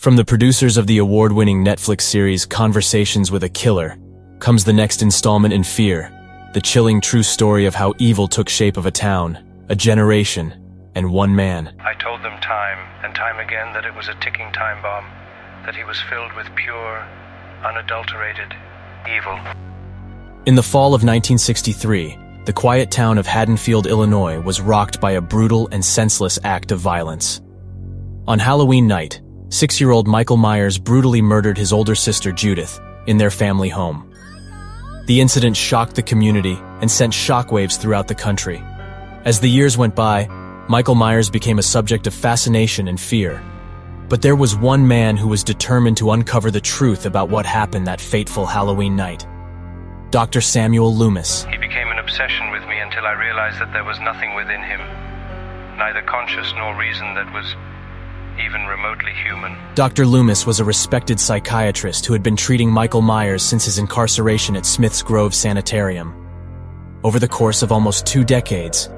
From the producers of the award-winning Netflix series Conversations with a Killer, comes the next installment in Fear, the chilling true story of how evil took shape of a town, a generation, and one man. I told them time and time again that it was a ticking time bomb, that he was filled with pure, unadulterated evil. In the fall of 1963, the quiet town of Haddonfield, Illinois was rocked by a brutal and senseless act of violence. On Halloween night, six-year-old Michael Myers brutally murdered his older sister Judith in their family home. The incident shocked the community and sent shockwaves throughout the country. As the years went by, Michael Myers became a subject of fascination and fear. But there was one man who was determined to uncover the truth about what happened that fateful Halloween night. Dr. Samuel Loomis. He became an obsession with me until I realized that there was nothing within him, neither conscious nor reason that was even remotely human. Dr. Loomis was a respected psychiatrist who had been treating Michael Myers since his incarceration at Smith's Grove Sanitarium. Over the course of almost two decades,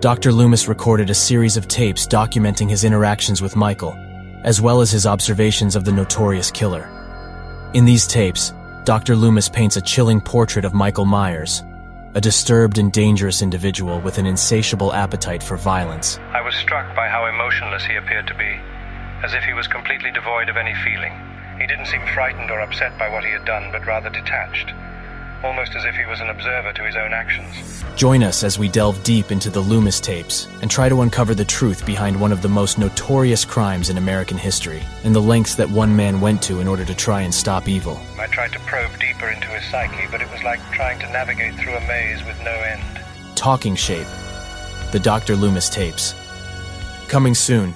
Dr. Loomis recorded a series of tapes documenting his interactions with Michael, as well as his observations of the notorious killer. In these tapes, Dr. Loomis paints a chilling portrait of Michael Myers, a disturbed and dangerous individual with an insatiable appetite for violence. I was struck by how emotionless he appeared to be, as if he was completely devoid of any feeling. He didn't seem frightened or upset by what he had done, but rather detached, almost as if he was an observer to his own actions. Join us as we delve deep into the Loomis tapes and try to uncover the truth behind one of the most notorious crimes in American history and the lengths that one man went to in order to try and stop evil. I tried to probe deeper into his psyche, but it was like trying to navigate through a maze with no end. Talking Shape, the Dr. Loomis tapes. Coming soon